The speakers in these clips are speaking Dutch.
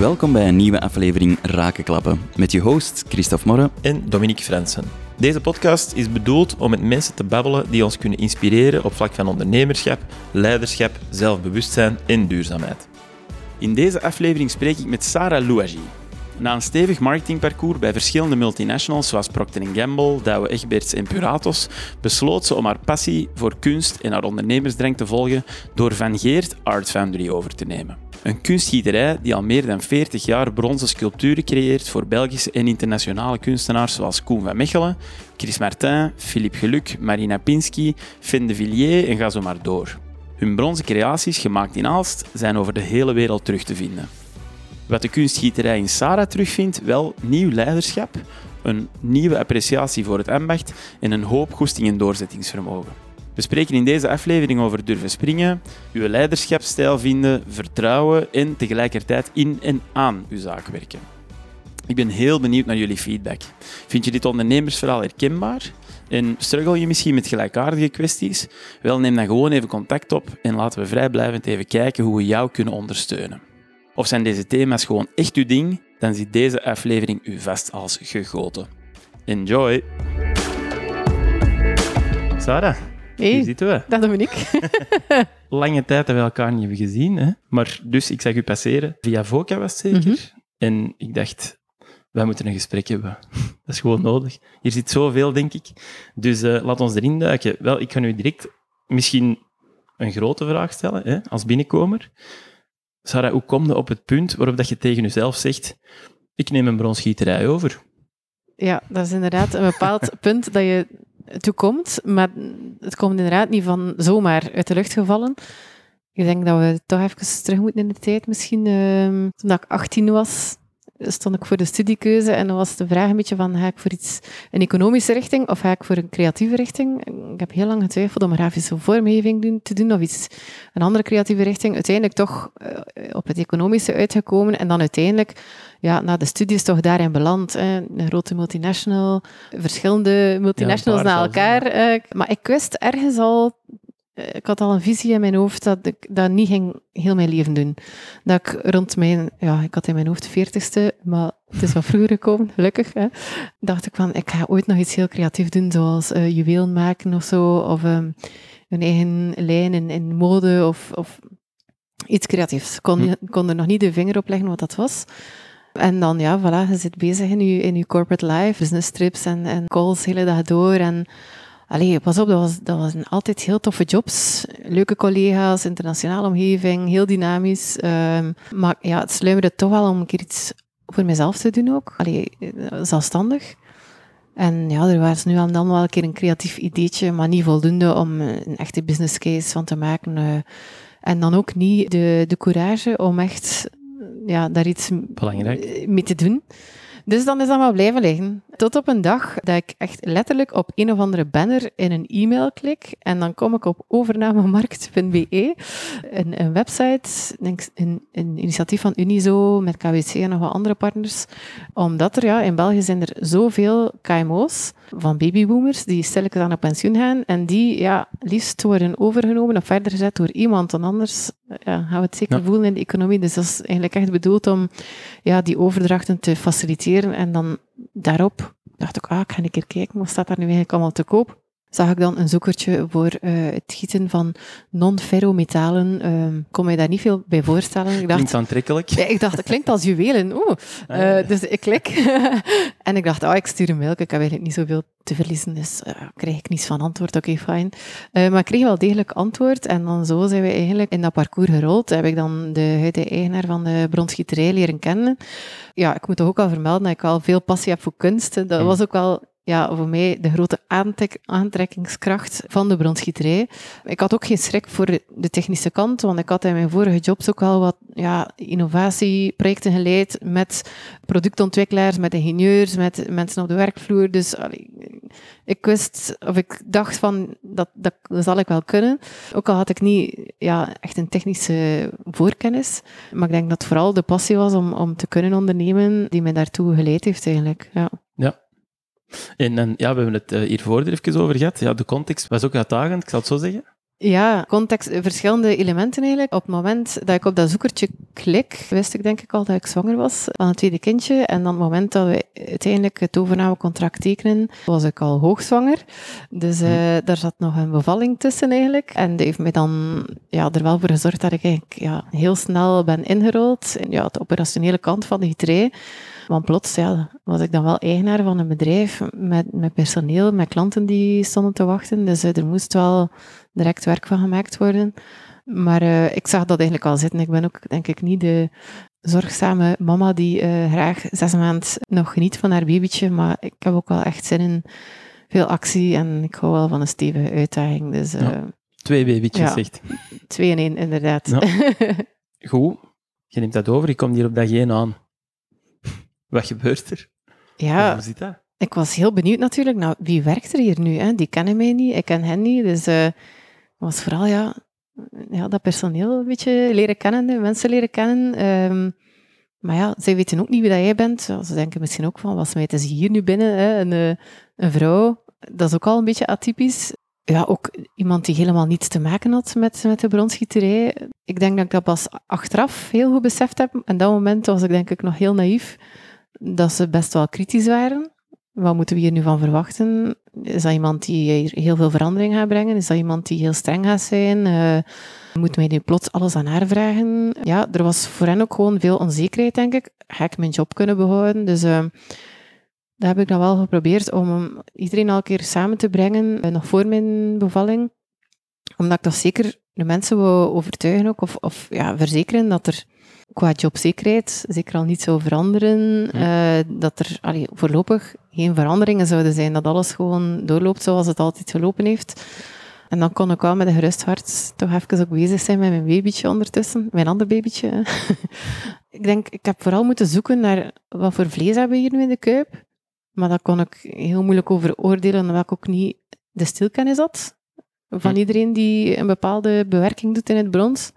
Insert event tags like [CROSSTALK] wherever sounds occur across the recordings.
Welkom bij een nieuwe aflevering Rakenklappen met je host Christophe Morre en Dominique Fransen. Deze podcast is bedoeld om met mensen te babbelen die ons kunnen inspireren op vlak van ondernemerschap, leiderschap, zelfbewustzijn en duurzaamheid. In deze aflevering spreek ik met Sarah Louagie. Na een stevig marketingparcours bij verschillende multinationals zoals Procter Gamble, Douwe Egberts en Puratos, besloot ze om haar passie voor kunst en haar ondernemersdrang te volgen door Van Geert Art Foundry over te nemen. Een kunstgieterij die al meer dan 40 jaar bronzen sculpturen creëert voor Belgische en internationale kunstenaars zoals Koen van Mechelen, Chris Martin, Philippe Geluk, Marina Pinsky, Finn de Villiers en ga zo maar door. Hun bronzen creaties, gemaakt in Aalst, zijn over de hele wereld terug te vinden. Wat de kunstgieterij in Sarah terugvindt, wel nieuw leiderschap, een nieuwe appreciatie voor het ambacht en een hoop goesting en doorzettingsvermogen. We spreken in deze aflevering over durven springen, uw leiderschapsstijl vinden, vertrouwen en tegelijkertijd in en aan uw zaak werken. Ik ben heel benieuwd naar jullie feedback. Vind je dit ondernemersverhaal herkenbaar? En struggle je misschien met gelijkaardige kwesties? Wel, neem dan gewoon even contact op en laten we vrijblijvend even kijken hoe we jou kunnen ondersteunen. Of zijn deze thema's gewoon echt uw ding? Dan zit deze aflevering u vast als gegoten. Enjoy! Sarah, Hey, hier zitten we. dag Dominique. [LAUGHS] Lange tijd dat we elkaar niet hebben gezien. Hè? Maar dus, ik zag u passeren. Via Voca was het zeker. Mhm. En ik dacht, wij moeten een gesprek hebben. [LAUGHS] Dat is gewoon nodig. Hier zit zoveel, denk ik. Dus eh, laat ons erin duiken. Wel, ik ga nu direct misschien een grote vraag stellen, hè, als binnenkomer. Sarah, hoe kom je op het punt waarop dat je tegen jezelf zegt, ik neem een bronsgieterij over? Ja, dat is inderdaad een bepaald [LAUGHS] punt dat je toekomt, maar het komt inderdaad niet van zomaar uit de lucht gevallen. Ik denk dat we toch even terug moeten in de tijd. Misschien ehm, toen ik 18 was, stond ik voor de studiekeuze en dan was de vraag een beetje van, ga ik voor iets, een economische richting of ga ik voor een creatieve richting? Ik heb heel lang getwijfeld om grafische vormgeving doen, te doen of iets, een andere creatieve richting. Uiteindelijk toch eh, op het economische uitgekomen en dan uiteindelijk ja, na de studie is toch daarin beland. Hè. Een grote multinational, verschillende multinationals Ja, na zelfs, elkaar. eh, maar ik wist ergens al, eh, ik had al een visie in mijn hoofd dat ik dat niet ging heel mijn leven doen. Dat ik rond mijn, ja, ik had in mijn hoofd de veertigste, maar het is wat vroeger gekomen, [LAUGHS] gelukkig. Hè. Dacht ik van, ik ga ooit nog iets heel creatief doen, zoals eh juwelen maken of zo, of ehm, een eigen lijn in, in mode of, of iets creatiefs. Ik kon, kon er nog niet de vinger op leggen wat dat was. En dan, ja, voilà, je zit bezig in je, in je corporate life, business trips en, en calls de hele dag door. En allee, pas op, dat was, dat was een altijd heel toffe jobs. Leuke collega's, internationale omgeving, heel dynamisch. Ehm, maar ja, het sluimerde toch wel om een keer iets voor mezelf te doen ook. Allee, eh, zelfstandig. En ja, er was nu en dan wel een keer een creatief ideetje, maar niet voldoende om een echte business case van te maken. eh. en dan ook niet de, de courage om echt ja, daar iets Belangrijk. mee te doen. Dus dan is dat maar blijven liggen. Tot op een dag dat ik echt letterlijk op een of andere banner in een e-mail klik. En dan kom ik op overnamemarkt.be, een, een website, denk, een, initiatief van Unizo met KWC en nog wat andere partners. Omdat er ja, in België zijn er zoveel KMO's van babyboomers die stilletjes aan op pensioen gaan. En die ja, liefst worden overgenomen of verder gezet door iemand. Anders ja, gaan we het zeker Ja. voelen in de economie. Dus dat is eigenlijk echt bedoeld om ja, die overdrachten te faciliteren. En dan daarop dacht ik, ah, ik ga een keer kijken, wat staat daar nu eigenlijk allemaal te koop? Zag ik dan een zoekertje voor eh, het gieten van non-ferrometalen. Ehm kon mij daar niet veel bij voorstellen. Ik dacht, Klinkt aantrekkelijk. ja, ik dacht, het klinkt als juwelen. Oeh. Ah, ja. Eh, dus ik klik. [LAUGHS] en ik dacht, oh, ik stuur een mail. Ik heb eigenlijk niet zoveel te verliezen. Dus eh, krijg ik niets van antwoord. Oké, fijn. Maar ik kreeg wel degelijk antwoord. En dan zo zijn we eigenlijk in dat parcours gerold. Heb ik dan de huidige eigenaar van de bronsgieterij leren kennen. Ja, ik moet toch ook al vermelden dat ik wel veel passie heb voor kunst. Dat Hmm. was ook wel ja, voor mij de grote aantrek- aantrekkingskracht van de bronsgieterij. Ik had ook geen schrik voor de technische kant, want ik had in mijn vorige jobs ook wel wat ja, innovatieprojecten geleid met productontwikkelaars, met ingenieurs, met mensen op de werkvloer. Dus ik wist, of ik dacht van, dat, dat, dat zal ik wel kunnen. Ook al had ik niet ja, echt een technische voorkennis, maar ik denk dat vooral de passie was om, om te kunnen ondernemen die mij daartoe geleid heeft eigenlijk. Ja. En, en ja, we hebben het eh, hiervoor er even over gehad. Ja, de context was ook uitdagend, ik zal het zo zeggen. Ja, context, eh, verschillende elementen eigenlijk. Op het moment dat ik op dat zoekertje klik, wist ik denk ik al dat ik zwanger was van een tweede kindje. En dan het moment dat we uiteindelijk het overnamecontract tekenen, was ik al hoogzwanger. Dus uh, daar zat nog een bevalling tussen eigenlijk. En die heeft mij dan ja, er wel voor gezorgd dat ik eigenlijk ja, heel snel ben ingerold. Ja, de operationele kant van de gitree. Want plots ja, was ik dan wel eigenaar van een bedrijf met, met personeel, met klanten die stonden te wachten. Dus uh, er moest wel direct werk van gemaakt worden. Maar uh, ik zag dat eigenlijk al zitten. Ik ben ook, denk ik, niet de zorgzame mama die uh, graag zes maanden nog geniet van haar babytje. Maar ik heb ook wel echt zin in veel actie en ik hou wel van een stevige uitdaging. Dus, uh, ja, twee babytjes, ja, zegt. Twee in één, inderdaad. Ja. [LAUGHS] Goed, je neemt dat over. Ik kom hier op dag één aan. Wat gebeurt er? Ja, Hoe zit dat? ik was heel benieuwd natuurlijk. Nou, wie werkt er hier nu? Hè? Die kennen mij niet, ik ken hen niet. Dus uh, was vooral ja, ja, dat personeel een beetje leren kennen, de mensen leren kennen. Um, maar ja, zij weten ook niet wie dat jij bent. Ze denken misschien ook van, wat smijten ze hier nu binnen? Hè? Een, eh, een vrouw, dat is ook al een beetje atypisch. Ja, ook iemand die helemaal niets te maken had met, met de bronschieterij. Ik denk dat ik dat pas achteraf heel goed beseft heb. En dat moment was ik denk ik nog heel naïef. Dat ze best wel kritisch waren. Wat moeten we hier nu van verwachten? Is dat iemand die hier heel veel verandering gaat brengen? Is dat iemand die heel streng gaat zijn? Uh, moeten wij nu plots alles aan haar vragen? Ja, er was voor hen ook gewoon veel onzekerheid, denk ik. Ga ik mijn job kunnen behouden? Dus uh, dat heb ik dan wel geprobeerd om iedereen al een keer samen te brengen, uh, nog voor mijn bevalling. Omdat ik toch zeker de mensen wil overtuigen ook, of, of ja, verzekeren dat er qua jobzekerheid zeker al niet zou veranderen. Ja. Uh, dat er allee, voorlopig geen veranderingen zouden zijn. Dat alles gewoon doorloopt zoals het altijd gelopen heeft. En dan kon ik wel met een gerust hart toch even ook bezig zijn met mijn babytje ondertussen. Mijn ander babytje. [LAUGHS] ik denk, ik heb vooral moeten zoeken naar wat voor vlees hebben we hier nu in de kuip. Maar dat kon ik heel moeilijk over oordelen, omdat ik ook niet de stilkennis had van iedereen die een bepaalde bewerking doet in het brons.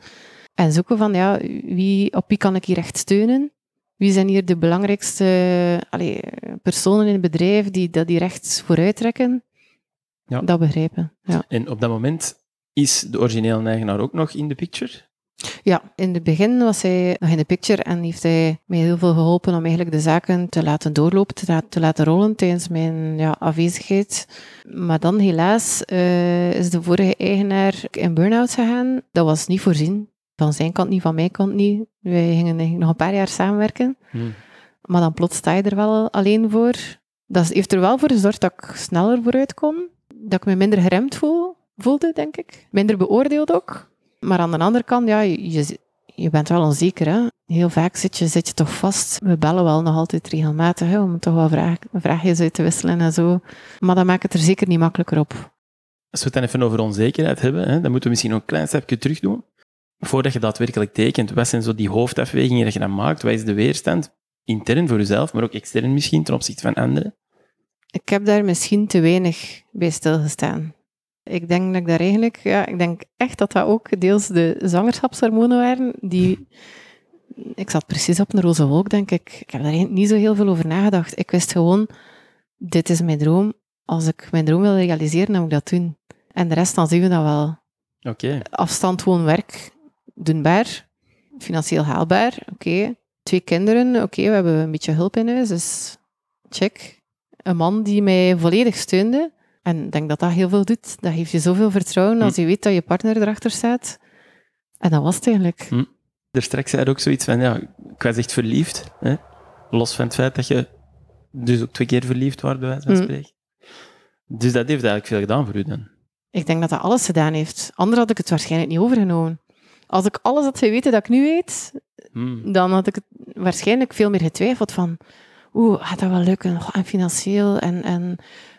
En zoeken van, ja, wie, op wie kan ik hier echt steunen? Wie zijn hier de belangrijkste allee, personen in het bedrijf die dat hier echt vooruit trekken? Ja. Dat begrijpen, ja. En op dat moment is de originele eigenaar ook nog in de picture? Ja, in het begin was hij nog in de picture en heeft hij mij heel veel geholpen om eigenlijk de zaken te laten doorlopen, te, te laten rollen tijdens mijn ja, afwezigheid. Maar dan helaas uh, is de vorige eigenaar in burn-out gegaan. Dat was niet voorzien. Van zijn kant niet, van mijn kant niet. Wij gingen nog een paar jaar samenwerken. Hmm. Maar dan plots sta je er wel alleen voor. Dat heeft er wel voor gezorgd dat ik sneller vooruit kon. Dat ik me minder geremd voel, voelde, denk ik. Minder beoordeeld ook. Maar aan de andere kant, ja, je, je bent wel onzeker. Hè? Heel vaak zit je, zit je toch vast. We bellen wel nog altijd regelmatig hè, om toch wel vraag, vraagjes uit te wisselen en zo. Maar dat maakt het er zeker niet makkelijker op. Als we het dan even over onzekerheid hebben, hè, dan moeten we misschien nog een klein stapje terug doen voordat je daadwerkelijk tekent, wat zijn zo die hoofdafwegingen dat je dan maakt? Wat is de weerstand? Intern voor jezelf, maar ook extern misschien ten opzichte van anderen? Ik heb daar misschien te weinig bij stilgestaan. Ik denk dat ik daar eigenlijk, ja, ik denk echt dat dat ook deels de zwangerschapshormonen waren, die, ik zat precies op een roze wolk, denk ik. Ik heb daar niet zo heel veel over nagedacht. Ik wist gewoon, dit is mijn droom. Als ik mijn droom wil realiseren, dan moet ik dat doen. En de rest, dan zien we dat wel. Oké. Afstand, werk doenbaar, financieel haalbaar, oké. Twee kinderen, oké, we hebben een beetje hulp in huis, dus check. Een man die mij volledig steunde. En ik denk dat dat heel veel doet. Dat geeft je zoveel vertrouwen als hm. je weet dat je partner erachter staat. En dat was het eigenlijk. Hm. Er straks zei er ook zoiets van, ja, ik was echt verliefd. Hè? Los van het feit dat je dus ook twee keer verliefd wordt, bij wijze van hm. spreken. Dus dat heeft eigenlijk veel gedaan voor u dan? Ik denk dat dat alles gedaan heeft. Anders had ik het waarschijnlijk niet overgenomen. Als ik alles had geweten dat ik nu weet, hmm. dan had ik het waarschijnlijk veel meer getwijfeld van, oeh, gaat dat wel lukken? En financieel, en, en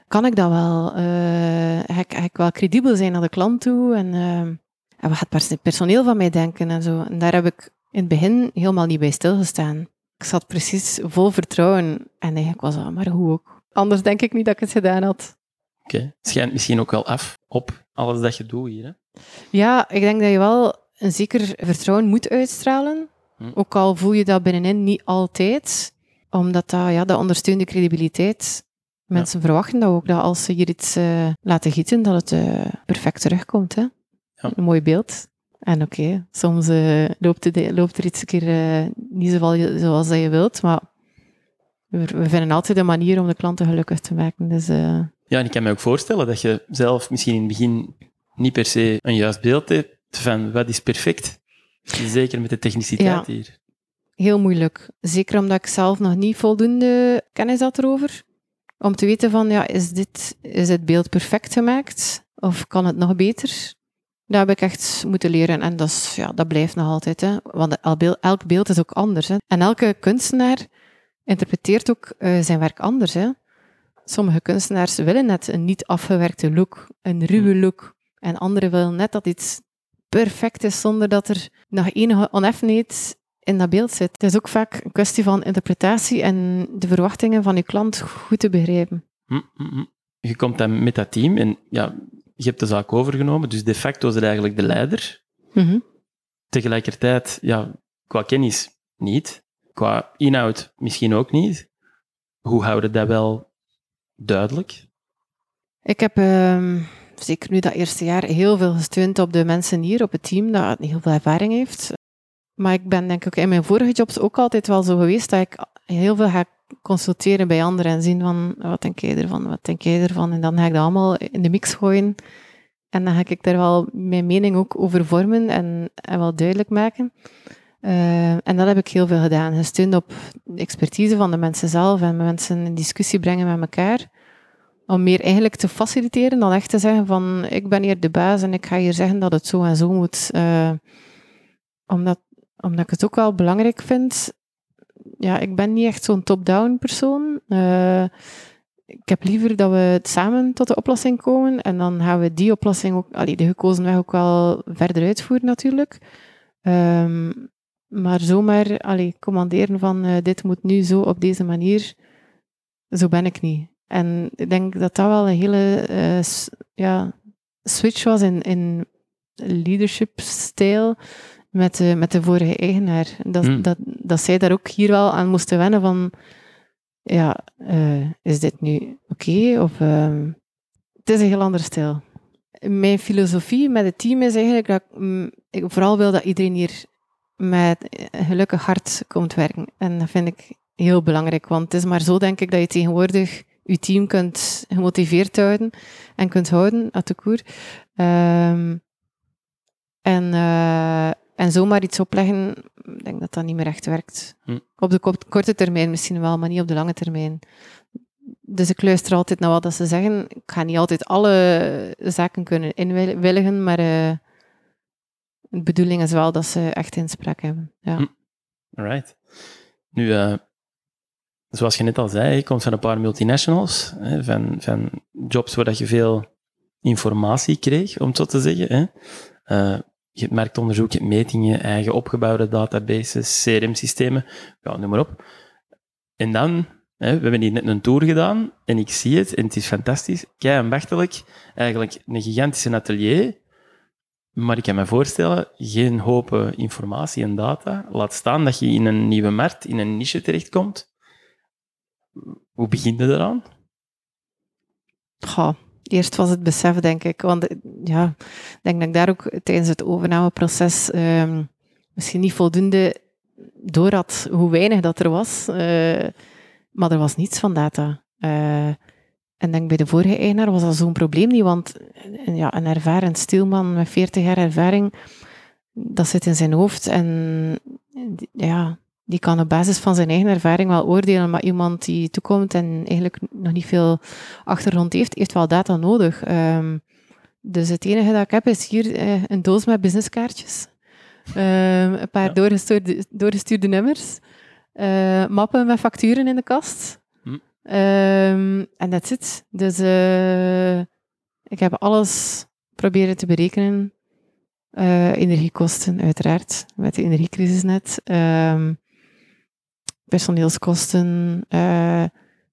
kan ik dat wel? Uh, ga, ik, ga ik wel credibel zijn naar de klant toe? En, uh, en wat gaat het personeel van mij denken? En, zo. en daar heb ik in het begin helemaal niet bij stilgestaan. Ik zat precies vol vertrouwen. En eigenlijk was dat maar hoe ook. Anders denk ik niet dat ik het gedaan had. Oké. Okay. Schijnt misschien ook wel af op alles dat je doet hier, hè? Ja, ik denk dat je wel een zeker vertrouwen moet uitstralen. Hm. Ook al voel je dat binnenin niet altijd, omdat dat, ja, dat ondersteunt de credibiliteit. Mensen verwachten dat ook, dat als ze hier iets uh, laten gieten, dat het uh, perfect terugkomt. Hè? Ja. een mooi beeld. En oké, soms eh, loopt, het, loopt er iets een keer eh, niet zoals, zoals dat je wilt, maar we, we vinden altijd een manier om de klanten gelukkig te maken. Dus eh, Ja, en ik kan me ook voorstellen dat je zelf misschien in het begin niet per se een juist beeld hebt van wat is perfect. Zeker met de techniciteit Ja. hier. heel moeilijk. Zeker omdat ik zelf nog niet voldoende kennis had erover. Om te weten van, ja, is dit, is dit beeld perfect gemaakt? Of kan het nog beter? Dat heb ik echt moeten leren. En dat, is, ja, dat blijft nog altijd. Hè. Want elk beeld, is ook anders. Hè. En elke kunstenaar interpreteert ook eh, zijn werk anders. Hè. Sommige kunstenaars willen net een niet afgewerkte look, een ruwe look. En anderen willen net dat iets perfect is, zonder dat er nog enige oneffenheid in dat beeld zit. Het is ook vaak een kwestie van interpretatie en de verwachtingen van je klant goed te begrijpen. Hm, hm, hm. Je komt dan met dat team en ja, je hebt de zaak overgenomen, dus de facto is er eigenlijk de leider. Mhm. Tegelijkertijd, ja, qua kennis niet, qua inhoud misschien ook niet. Hoe houden dat wel duidelijk? Ik heb ehm, zeker nu dat eerste jaar heel veel gesteund op de mensen hier, op het team, dat heel veel ervaring heeft. Maar ik ben denk ik in mijn vorige jobs ook altijd wel zo geweest dat ik heel veel ga consulteren bij anderen en zien van wat denk jij ervan, wat denk jij ervan. En dan ga ik dat allemaal in de mix gooien. En dan ga ik daar wel mijn mening ook over vormen en, en wel duidelijk maken. Eh, en dat heb ik heel veel gedaan. Gesteund op de expertise van de mensen zelf en mensen in discussie brengen met elkaar. Om meer eigenlijk te faciliteren dan echt te zeggen van ik ben hier de baas en ik ga hier zeggen dat het zo en zo moet. Eh, omdat, omdat ik het ook wel belangrijk vind. Ja, ik ben niet echt zo'n top-down persoon. Eh, ik heb liever dat we samen tot de oplossing komen en dan gaan we die oplossing ook, allee, de gekozen weg ook wel verder uitvoeren natuurlijk. Ehm, maar zomaar allee, commanderen van eh, dit moet nu zo op deze manier, zo ben ik niet. En ik denk dat dat wel een hele eh, ja, switch was in, in leadership-stijl met de, met de vorige eigenaar. Dat, Hmm. dat, dat zij daar ook hier wel aan moesten wennen van, ja, eh, is dit nu oké? Of ehm, het is een heel andere stijl. Mijn filosofie met het team is eigenlijk dat ik, mm, ik vooral wil dat iedereen hier met een gelukkig hart komt werken. En dat vind ik heel belangrijk, want het is maar zo, denk ik, dat je tegenwoordig je team kunt gemotiveerd houden en kunt houden, à de koer. Ehm, en, eh, en zomaar iets opleggen, ik denk dat dat niet meer echt werkt. Hm. Op de kort- korte termijn misschien wel, maar niet op de lange termijn. Dus ik luister altijd naar wat ze zeggen. Ik ga niet altijd alle zaken kunnen inwilligen, maar eh, de bedoeling is wel dat ze echt inspraak hebben. Ja. Hm. Alright. Nu, eh, zoals je net al zei, je komt van een paar multinationals, hè, van, van jobs waar je veel informatie kreeg, om het zo te zeggen. Hè. Eh, je hebt marktonderzoek, je metingen, eigen opgebouwde databases, CRM-systemen, ja, noem maar op. En dan, hè, we hebben hier net een tour gedaan, en ik zie het, en het is fantastisch, kei ambachtelijk, eigenlijk een gigantische atelier, maar ik kan me voorstellen, geen hoop informatie en data. Laat staan dat je in een nieuwe markt, in een niche terechtkomt. Hoe begin je eraan? Eerst was het besef, denk ik. Want eh, ja, ik denk dat ik daar ook tijdens het overnameproces ehm, misschien niet voldoende door had hoe weinig dat er was. Eh, maar er was niets van data. Eh, en denk bij de vorige eigenaar was dat zo'n probleem niet, want ja, een ervaren stielman met 40 jaar ervaring, dat zit in zijn hoofd. En ja, die kan op basis van zijn eigen ervaring wel oordelen, maar iemand die toekomt en eigenlijk nog niet veel achtergrond heeft, heeft wel data nodig. Ehm, dus het enige dat ik heb is hier eh, een doos met businesskaartjes, Ehm, een paar Ja. doorgestuurde, doorgestuurde nummers, eh, mappen met facturen in de kast. Hm. Ehm, en that's it. Dus eh, ik heb alles proberen te berekenen. Energiekosten, uiteraard, met de energiecrisis net. Personeelskosten. eh,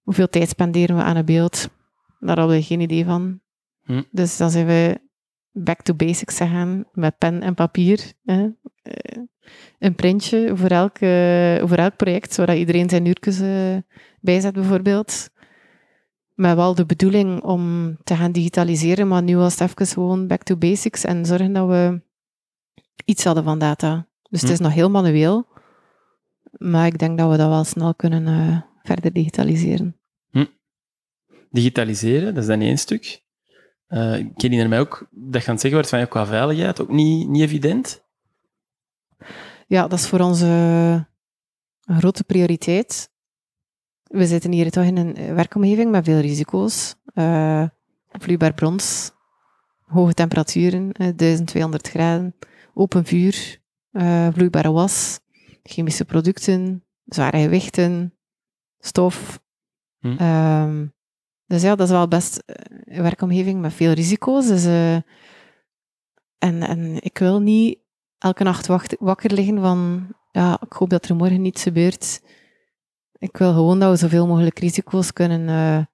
hoeveel tijd spenderen we aan een beeld? Daar hadden we geen idee van. Hm. Dus dan zijn we back to basics gegaan met pen en papier. Hè. Eh, een printje voor elk, eh, voor elk project, zodat iedereen zijn uurtjes bijzet bijvoorbeeld. met wel de bedoeling om te gaan digitaliseren, maar nu was het even gewoon back to basics en zorgen dat we iets hadden van data. Dus het Hm. is nog heel manueel, maar ik denk dat we dat wel snel kunnen eh, verder digitaliseren. Digitaliseren, dat is dan één stuk. Eh, ik herinner mij ook dat je aan het zeggen werd van ja, qua veiligheid ook niet, niet evident. Ja, dat is voor ons eh, een grote prioriteit. We zitten hier toch in een werkomgeving met veel risico's. Eh vloeibaar brons, hoge temperaturen, eh, 1200 graden, open vuur, vloeibare was, chemische producten, zware gewichten, stof. Hm. Ehm, dus ja, dat is wel best eh, een werkomgeving met veel risico's. Dus, eh, en, en ik wil niet elke nacht wacht- wakker liggen van, ja, ik hoop dat er morgen niets gebeurt. Ik wil gewoon dat we zoveel mogelijk risico's kunnen, eh,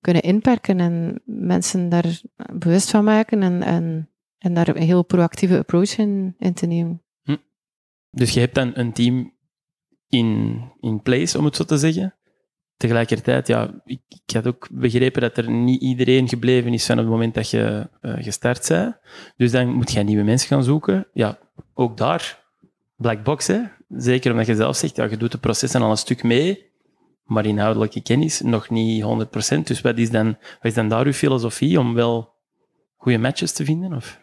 kunnen inperken en mensen daar bewust van maken en, en, en daar een heel proactieve approach in, in te nemen. Dus je hebt dan een team in, in place, om het zo te zeggen. Tegelijkertijd, ja, ik, ik had ook begrepen dat er niet iedereen gebleven is van het moment dat je eh, gestart bent. Dus dan moet je nieuwe mensen gaan zoeken. Ja, ook daar, black box, hè. Zeker omdat je zelf zegt, ja, je doet de processen al een stuk mee, maar inhoudelijke kennis nog niet 100%. Dus wat is dan, wat is dan daar uw filosofie om wel goede matches te vinden? Of?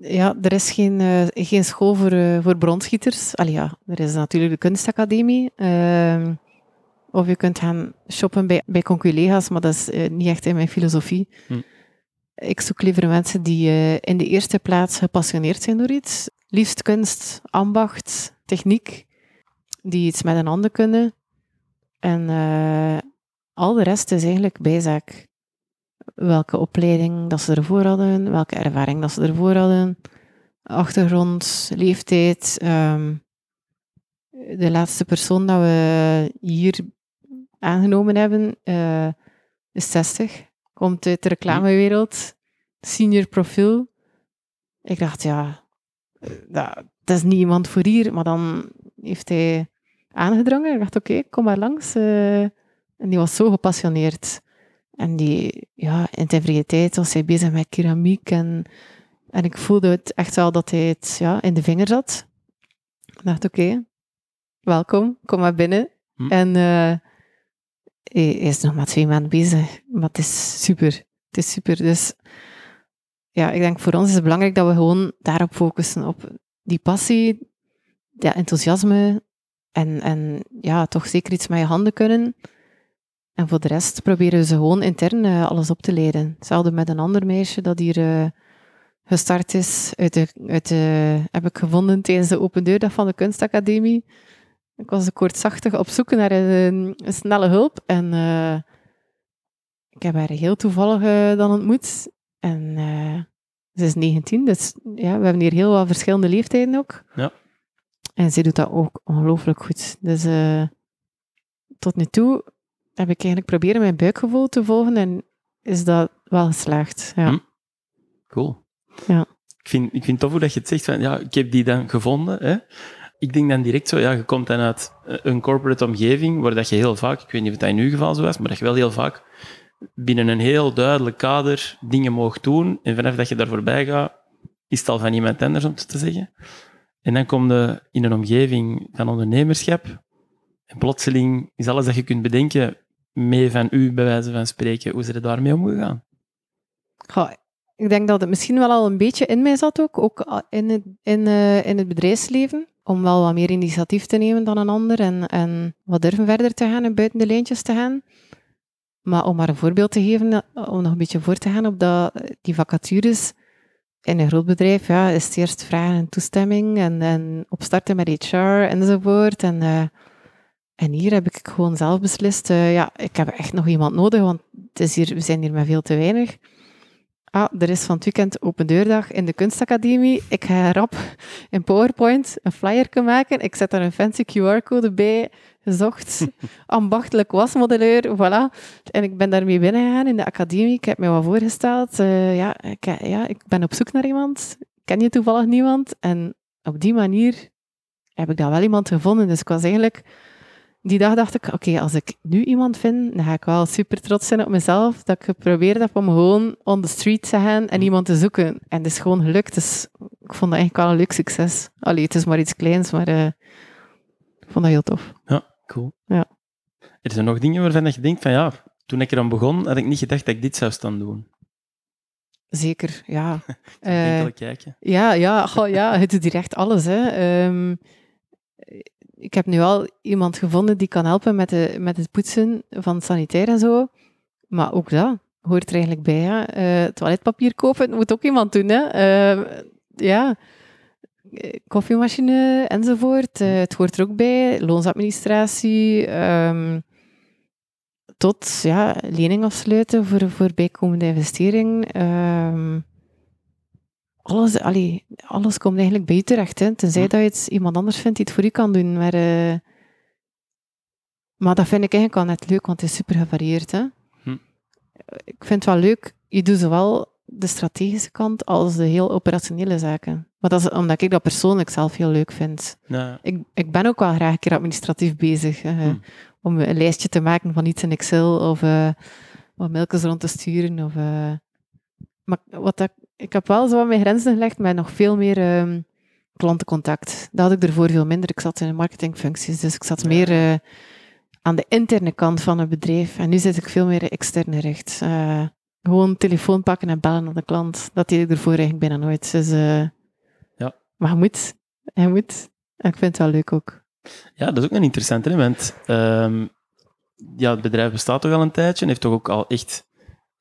Ja, er is geen, eh, geen school voor, eh, voor bronschieters. Allee, ja, er is natuurlijk de kunstacademie. Ehm, of je kunt gaan shoppen bij, bij conculega's, maar dat is eh, niet echt in mijn filosofie. Hm. Ik zoek liever mensen die eh, in de eerste plaats gepassioneerd zijn door iets. Liefst kunst, ambacht, techniek, die iets met een handen kunnen. En eh, al de rest is eigenlijk bijzaak welke opleiding dat ze ervoor hadden, welke ervaring dat ze ervoor hadden, achtergrond, leeftijd. ehm, de laatste persoon dat we hier aangenomen hebben eh, is 60, komt uit de reclamewereld, senior profiel. Ik dacht, ja, dat, dat is niet iemand voor hier, maar dan heeft hij aangedrongen. Ik dacht, oké, kom maar langs. eh. en die was zo gepassioneerd. En die, ja, in zijn vrije tijd was hij bezig met keramiek. En, en ik voelde het echt wel dat hij het ja, in de vinger zat. Ik dacht, oké, welkom, kom maar binnen. Hm. En eh, hij is nog maar twee maanden bezig. Maar het is super. Het is super. Dus ja, ik denk voor ons is het belangrijk dat we gewoon daarop focussen. Op die passie, dat enthousiasme. En, en ja, toch zeker iets met je handen kunnen. En voor de rest proberen ze gewoon intern eh, alles op te leiden. Hetzelfde met een ander meisje dat hier eh, gestart is. Uit de, uit de, heb ik gevonden tijdens de open deurdag van de kunstacademie. Ik was kortzachtig op zoek naar een, een snelle hulp. En eh, ik heb haar heel toevallig dan ontmoet. En ze is 19, dus ja, we hebben hier heel wat verschillende leeftijden ook. Ja. En ze doet dat ook ongelooflijk goed. Dus tot nu toe heb ik eigenlijk proberen mijn buikgevoel te volgen en is dat wel geslaagd. Ja. Hm. Cool. Ja. Ik vind, ik vind het tof hoe dat je het zegt van, ja, ik heb die dan gevonden. Hè. Ik denk dan direct zo, ja, je komt dan uit eh, een corporate omgeving waar dat je heel vaak, ik weet niet of dat in uw geval zo was, maar dat je wel heel vaak binnen een heel duidelijk kader dingen mag doen. En vanaf dat je daar voorbij gaat, is het al van iemand anders, om het te zeggen. En dan kom je in een omgeving van ondernemerschap. En plotseling is alles dat je kunt bedenken mee van u, bij wijze van spreken. Hoe zijn er daarmee omgegaan? Goh, ik denk dat het misschien wel al een beetje in mij zat ook, ook in het, in, eh, in het bedrijfsleven. Om wel wat meer initiatief te nemen dan een ander en, en wat durven verder te gaan en buiten de lijntjes te gaan. Maar om maar een voorbeeld te geven, eh, om nog een beetje voor te gaan op dat, die vacatures. In een groot bedrijf ja, is het eerst vragen en toestemming en, en opstarten met HR enzovoort. En, eh, en hier heb ik gewoon zelf beslist, eh, ja, ik heb echt nog iemand nodig, want het is hier, we zijn hier met veel te weinig. Ah, er is van het weekend open deurdag in de kunstacademie. Ik ga rap in PowerPoint een flyer maken. Ik zet daar een fancy QR-code bij, gezocht, [LAUGHS] ambachtelijk wasmodelleur, voilà. En ik ben daarmee binnengegaan in de academie. Ik heb me wat voorgesteld. Eh, ja, ik, ja, ik ben op zoek naar iemand. Ken je toevallig niemand? En op die manier heb ik dan wel iemand gevonden. Dus ik was eigenlijk die dag dacht ik, oké, als ik nu iemand vind, dan ga ik wel super trots zijn op mezelf, dat ik geprobeerd heb om gewoon on the street te gaan en iemand te zoeken. En het is gewoon gelukt, dus ik vond dat eigenlijk wel een leuk succes. Allee, het is maar iets kleins, maar eh, ik vond dat heel tof. Ja, cool. Ja. Er zijn nog dingen waarvan je denkt van ja, toen ik eraan begon, had ik niet gedacht dat ik dit zou staan doen. Zeker, ja. [LAUGHS] Ik Eh, kijken. Ja, ja, goh, ja, het doet hier echt alles. Hè. Ehm, ik heb nu al iemand gevonden die kan helpen met, de, met het poetsen van sanitair en zo. Maar ook dat hoort er eigenlijk bij. Hè. Eh, toiletpapier kopen moet ook iemand doen. Hè. Ehm, ja, Eh, koffiemachine enzovoort. Eh, het hoort er ook bij. Loonsadministratie. ehm, tot ja, lening afsluiten voor, bijkomende investering. Ehm, alles, allee, alles komt eigenlijk bij je terecht. Hè. Tenzij Hm. dat je het iemand anders vindt die het voor u kan doen. Maar, eh, maar dat vind ik eigenlijk al net leuk, want het is super gevarieerd. Hè. Hm. Ik vind het wel leuk. Je doet zowel de strategische kant als de heel operationele zaken. Maar dat is omdat ik dat persoonlijk zelf heel leuk vind. Ja, Ik, ik ben ook wel graag een keer administratief bezig. Hm. Om een lijstje te maken van iets in Excel of eh, wat mailtjes rond te sturen. Of, eh, maar wat dat, ik heb wel zo wat mijn grenzen gelegd met nog veel meer ehm, klantencontact. Dat had ik ervoor veel minder. Ik zat in de marketingfuncties, dus ik zat Ja. meer eh, aan de interne kant van het bedrijf. En nu zit ik veel meer extern gericht. Eh, gewoon telefoon pakken en bellen naar de klant. Dat deed ik ervoor eigenlijk bijna nooit. Dus, eh, Ja. Maar je moet. Je moet. En ik vind het wel leuk ook. Ja, dat is ook een interessant, want ehm, ja, het bedrijf bestaat toch al een tijdje en heeft toch ook al echt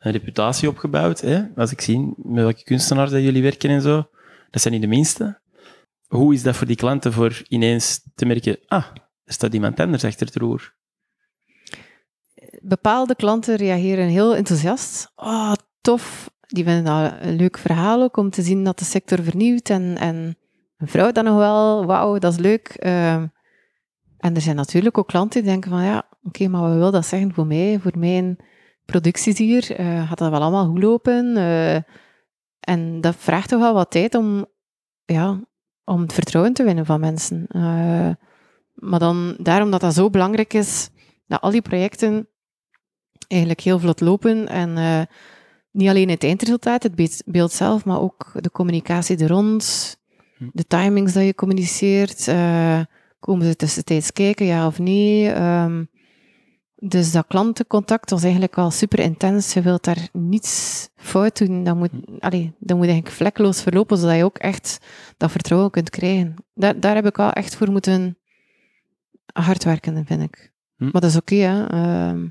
een reputatie opgebouwd. Hè? Als ik zie met welke kunstenaars dat jullie werken en zo, dat zijn niet de minste. Hoe is dat voor die klanten voor ineens te merken, ah, er staat iemand anders achter het roer? bepaalde klanten reageren heel enthousiast. Oh, tof. Die vinden dat een leuk verhaal ook om te zien dat de sector vernieuwt. En, en een vrouw dat nog wel, wauw, dat is leuk. Ehm, en er zijn natuurlijk ook klanten die denken van, ja, oké, maar wat wil dat zeggen voor mij, voor mijn producties hier? Eh, gaat dat wel allemaal goed lopen? Eh, en dat vraagt toch wel wat tijd om, ja, om het vertrouwen te winnen van mensen. Eh, maar dan, daarom dat dat zo belangrijk is, dat al die projecten eigenlijk heel vlot lopen. En niet alleen het eindresultaat, het beeld- zelf, maar ook de communicatie er rond, Hm. de timings dat je communiceert. komen ze tussentijds kijken, ja of nee? Ehm, dus dat klantencontact was eigenlijk wel super intens. Je wilt daar niets fout doen. Dat moet, allee, dat moet eigenlijk vlekkeloos verlopen, zodat je ook echt dat vertrouwen kunt krijgen. Daar, daar heb ik wel echt voor moeten hard werken, vind ik. Hm. Maar dat is oké, hè. Ehm,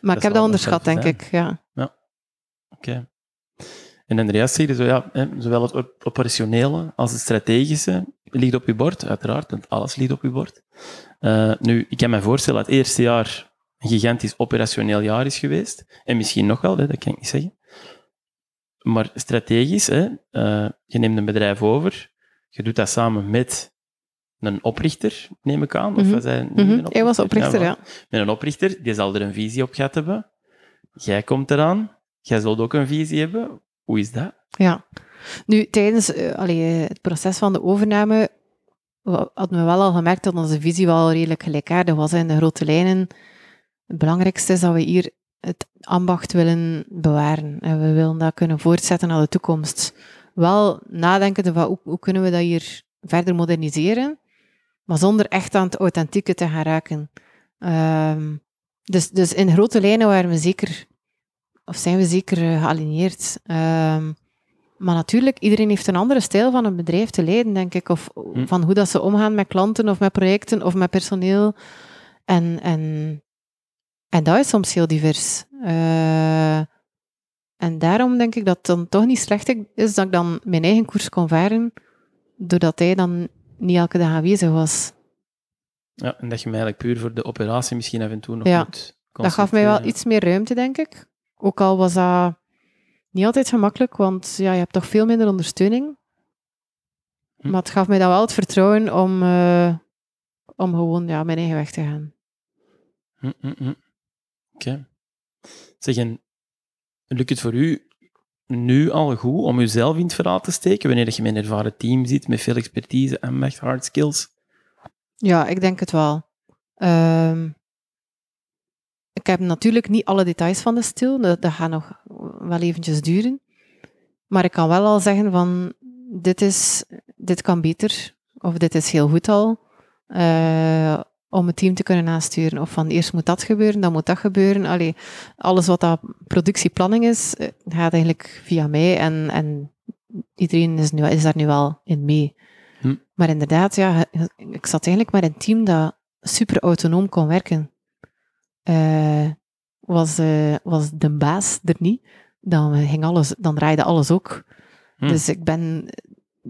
maar ik heb dat onderschat, denk zijn. ik. Ja. Oké. En Andreas zei zo, ja, hè, zowel het op- operationele als het strategische ligt op je bord, uiteraard, want alles ligt op je bord. Eh, nu, ik kan me voorstellen dat het eerste jaar een gigantisch operationeel jaar is geweest. En misschien nog wel, hè, dat kan ik niet zeggen. Maar strategisch, hè, eh, je neemt een bedrijf over, je doet dat samen met een oprichter, neem ik aan. Of Mhm. was hij, niet Mhm, een Hij was oprichter, ja. met een oprichter, die zal er een visie op gehad hebben. Jij komt eraan, jij zult ook een visie hebben. Hoe is dat? Ja. Nu, tijdens eh, het proces van de overname hadden we wel al gemerkt dat onze visie wel redelijk gelijkaardig was in de grote lijnen. Het belangrijkste is dat we hier het ambacht willen bewaren. En we willen dat kunnen voortzetten naar de toekomst. Wel nadenken van hoe, hoe kunnen we dat hier verder moderniseren, maar zonder echt aan het authentieke te gaan raken. Ehm, dus, dus in grote lijnen waren we zeker, of zijn we zeker eh, gealigneerd. Ehm, maar natuurlijk, iedereen heeft een andere stijl van een bedrijf te leiden, denk ik. Of Hm. van hoe dat ze omgaan met klanten of met projecten of met personeel. En, en, en dat is soms heel divers. Eh, en daarom denk ik dat het dan toch niet slecht is dat ik dan mijn eigen koers kon varen, doordat hij dan niet elke dag aanwezig was. Ja, en dat je mij eigenlijk puur voor de operatie misschien af en toe nog Ja, moet Dat gaf mij wel iets meer ruimte, denk ik. Ook al was dat niet altijd gemakkelijk, want ja, je hebt toch veel minder ondersteuning. Hm. Maar het gaf mij dan wel het vertrouwen om, eh, om gewoon ja, mijn eigen weg te gaan. Hm, hm. Oké. Zeg, en lukt het voor u nu al goed om uzelf in het verhaal te steken, wanneer je met een ervaren team zit, met veel expertise en met hard skills? Ja, ik denk het wel. Ehm, ik heb natuurlijk niet alle details van de stil, dat, dat gaat nog wel eventjes duren. Maar ik kan wel al zeggen van, dit, is, dit kan beter, of dit is heel goed al, eh, om het team te kunnen aansturen. Of van, eerst moet dat gebeuren, dan moet dat gebeuren. Allee, alles wat dat productieplanning is, eh, gaat eigenlijk via mij en, en iedereen is, nu, is daar nu wel in mee. Hm. Maar inderdaad, ja, ik zat eigenlijk met een team dat super autonoom kon werken. Eh, was, eh, was de baas er niet, dan, ging alles, dan draaide alles ook. Hm. Dus ik ben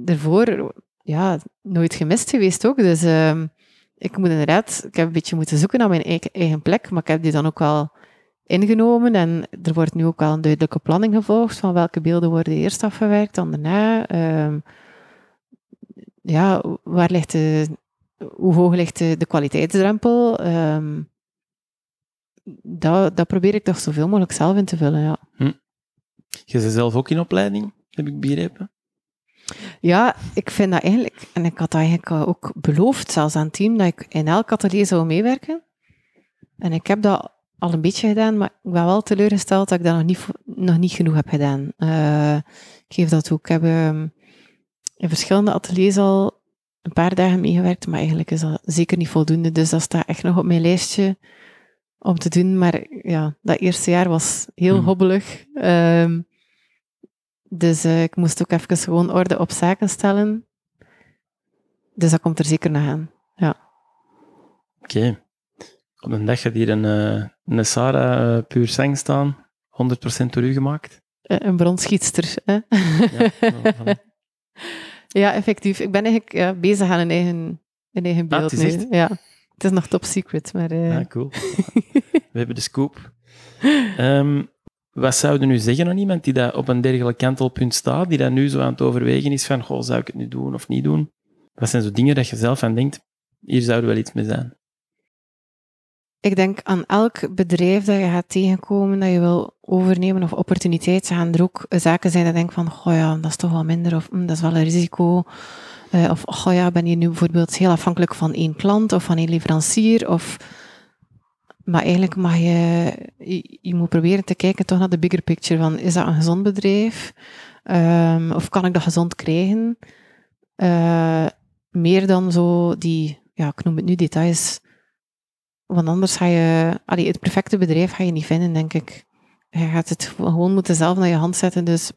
ervoor ja, nooit gemist geweest ook. Dus ehm, ik moet inderdaad, ik heb een beetje moeten zoeken naar mijn eigen, eigen plek, maar ik heb die dan ook wel ingenomen. En er wordt nu ook wel een duidelijke planning gevolgd van welke beelden worden eerst afgewerkt, dan daarna. Ehm, ja, waar ligt de, hoe hoog ligt de, de kwaliteitsdrempel? Ehm, dat, dat probeer ik toch zoveel mogelijk zelf in te vullen, ja. Je bent zelf ook in opleiding, heb ik begrepen. Ja, ik vind dat eigenlijk, en ik had dat eigenlijk ook beloofd, zelfs aan het team, dat ik in elk atelier zou meewerken. En ik heb dat al een beetje gedaan, maar ik ben wel teleurgesteld dat ik dat nog niet, nog niet genoeg heb gedaan. Eh, ik geef dat ook. Ik heb ehm, in verschillende ateliers al een paar dagen meegewerkt, maar eigenlijk is dat zeker niet voldoende. Dus dat staat echt nog op mijn lijstje om te doen. Maar ja, dat eerste jaar was heel Hmm. hobbelig. Ehm, dus eh, ik moest ook even gewoon orde op zaken stellen. Dus dat komt er zeker nog aan. Oké. Op een dag gaat hier een, eh, een Sarah eh, puur sang staan, 100% door u gemaakt. Een bronschietster. Hè? Ja, [LAUGHS] voilà. Ja, effectief. Ik ben eigenlijk ja, bezig aan een eigen, een eigen Ah, beeld nu. echt? Ja. Het is nog top secret, maar... eh, Ja, cool. [LAUGHS] We hebben de scoop. Ehm, wat zouden nu zeggen aan iemand die dat op een dergelijk kantelpunt staat, die dat nu zo aan het overwegen is van, goh, zou ik het nu doen of niet doen? Wat zijn zo dingen dat je zelf aan denkt, hier zou er wel iets mee zijn? Ik denk aan elk bedrijf dat je gaat tegenkomen, dat je wil overnemen of opportuniteiten, gaan er ook zaken zijn dat je denkt van, goh ja, dat is toch wel minder, of hm, dat is wel een risico. Eh, of, goh ja, ben je nu bijvoorbeeld heel afhankelijk van één klant of van één leverancier, of... Maar eigenlijk mag je, je, moet proberen te kijken toch naar de bigger picture van, is dat een gezond bedrijf? Ehm, of kan ik dat gezond krijgen? Eh, meer dan zo die, ja, ik noem het nu details, want anders ga je, het perfecte bedrijf ga je niet vinden, denk ik. Je gaat het gewoon moeten zelf naar je hand zetten. Dus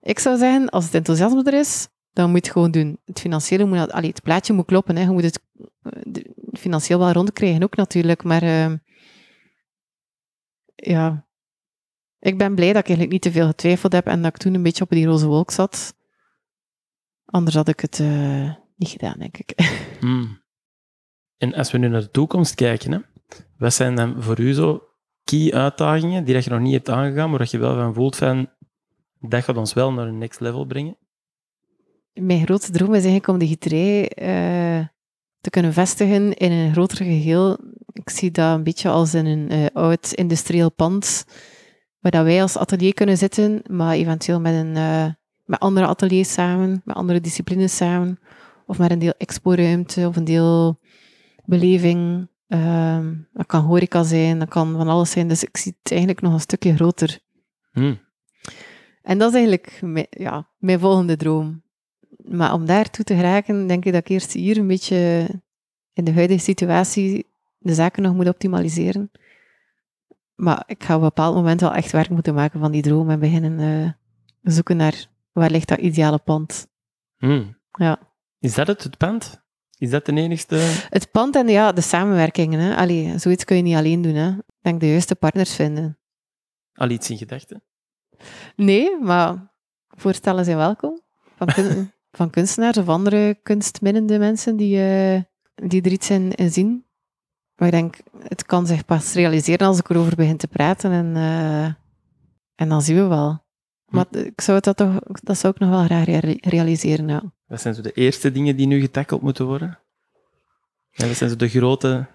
ik zou zeggen, als het enthousiasme er is, dan moet je het gewoon doen. Het financiële moet, allee, het plaatje moet kloppen. Hè. Je moet het eh, financieel wel rondkrijgen ook natuurlijk. Maar eh, ja, ik ben blij dat ik eigenlijk niet te veel getwijfeld heb en dat ik toen een beetje op die roze wolk zat. Anders had ik het eh, niet gedaan, denk ik. [LAUGHS] Hmm. En als we nu naar de toekomst kijken, hè, wat zijn dan voor u zo key uitdagingen die dat je nog niet hebt aangegaan, maar dat je wel van voelt van, dat gaat ons wel naar een next level brengen? Mijn grootste droom is eigenlijk om de gieterij eh, te kunnen vestigen in een groter geheel. Ik zie dat een beetje als in een eh, oud industrieel pand, waar dat wij als atelier kunnen zitten, maar eventueel met, een, eh, met andere ateliers samen, met andere disciplines samen, of met een deel exporuimte of een deel beleving. Ehm, dat kan horeca zijn, dat kan van alles zijn. Dus ik zie het eigenlijk nog een stukje groter. Hmm. En dat is eigenlijk mijn, ja, mijn volgende droom. Maar om daartoe te geraken, denk ik dat ik eerst hier een beetje in de huidige situatie de zaken nog moet optimaliseren. Maar ik ga op een bepaald moment wel echt werk moeten maken van die droom en beginnen eh, zoeken naar waar ligt dat ideale pand. Hmm. Ja. Is dat het, het pand? Is dat de enigste? Het pand en ja, de samenwerkingen. Hè. Allee, zoiets kun je niet alleen doen. Hè. Ik denk de juiste partners vinden. Al iets in gedachten? Nee, maar voorstellen zijn welkom. Van, kun- [LAUGHS] van kunstenaars of andere kunstminnende mensen die, eh, die er iets in, in zien. Maar ik denk, het kan zich pas realiseren als ik erover begin te praten. En, eh, en dan zien we wel. Maar ik zou dat toch, dat zou ik nog wel graag rea- realiseren, ja. Wat zijn zo de eerste dingen die nu getackeld moeten worden? En wat zijn zo de grote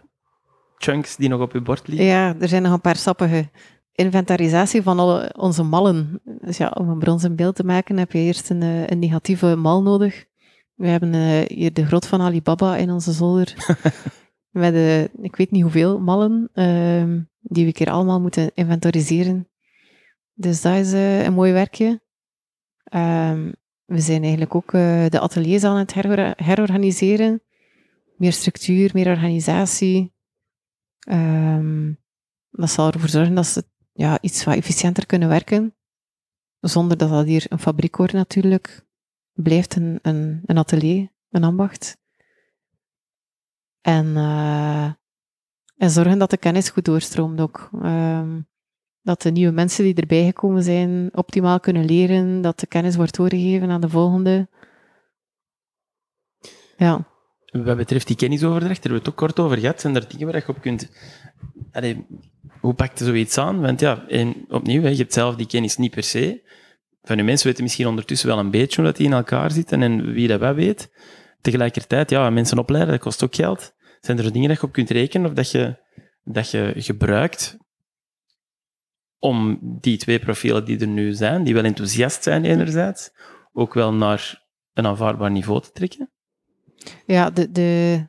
chunks die nog op je bord liggen? Ja, er zijn nog een paar sappige inventarisatie van alle onze mallen. Dus ja, om een bronzen beeld te maken heb je eerst een, eh, een negatieve mal nodig. We hebben eh, hier de grot van Alibaba in onze zolder. [LAUGHS] met, uh, ik weet niet hoeveel mallen, uh, die we keer allemaal moeten inventariseren. Dus dat is een mooi werkje. Ehm, we zijn eigenlijk ook de ateliers aan het heror herorganiseren. Meer structuur, meer organisatie. Um, dat zal ervoor zorgen dat ze ja, iets wat efficiënter kunnen werken. Zonder dat dat hier een fabriek wordt natuurlijk. Blijft een, een, een atelier, een ambacht. En, uh, en zorgen dat de kennis goed doorstroomt ook. Um, dat de nieuwe mensen die erbij gekomen zijn optimaal kunnen leren, dat de kennis wordt doorgegeven aan de volgende. Ja. Wat betreft die kennisoverdracht, daar hebben we het ook kort over gehad. Zijn er dingen waar je op kunt... Hoe pakt je zoiets aan? Want ja, opnieuw, je hebt zelf die kennis niet per se. Van je mensen weten misschien ondertussen wel een beetje hoe dat die in elkaar zitten en wie dat wel weet. Tegelijkertijd, ja, mensen opleiden, dat kost ook geld. Zijn er dingen dat je op kunt rekenen of dat je, dat je gebruikt om die twee profielen die er nu zijn, die wel enthousiast zijn enerzijds, ook wel naar een aanvaardbaar niveau te trekken? Ja, de, de,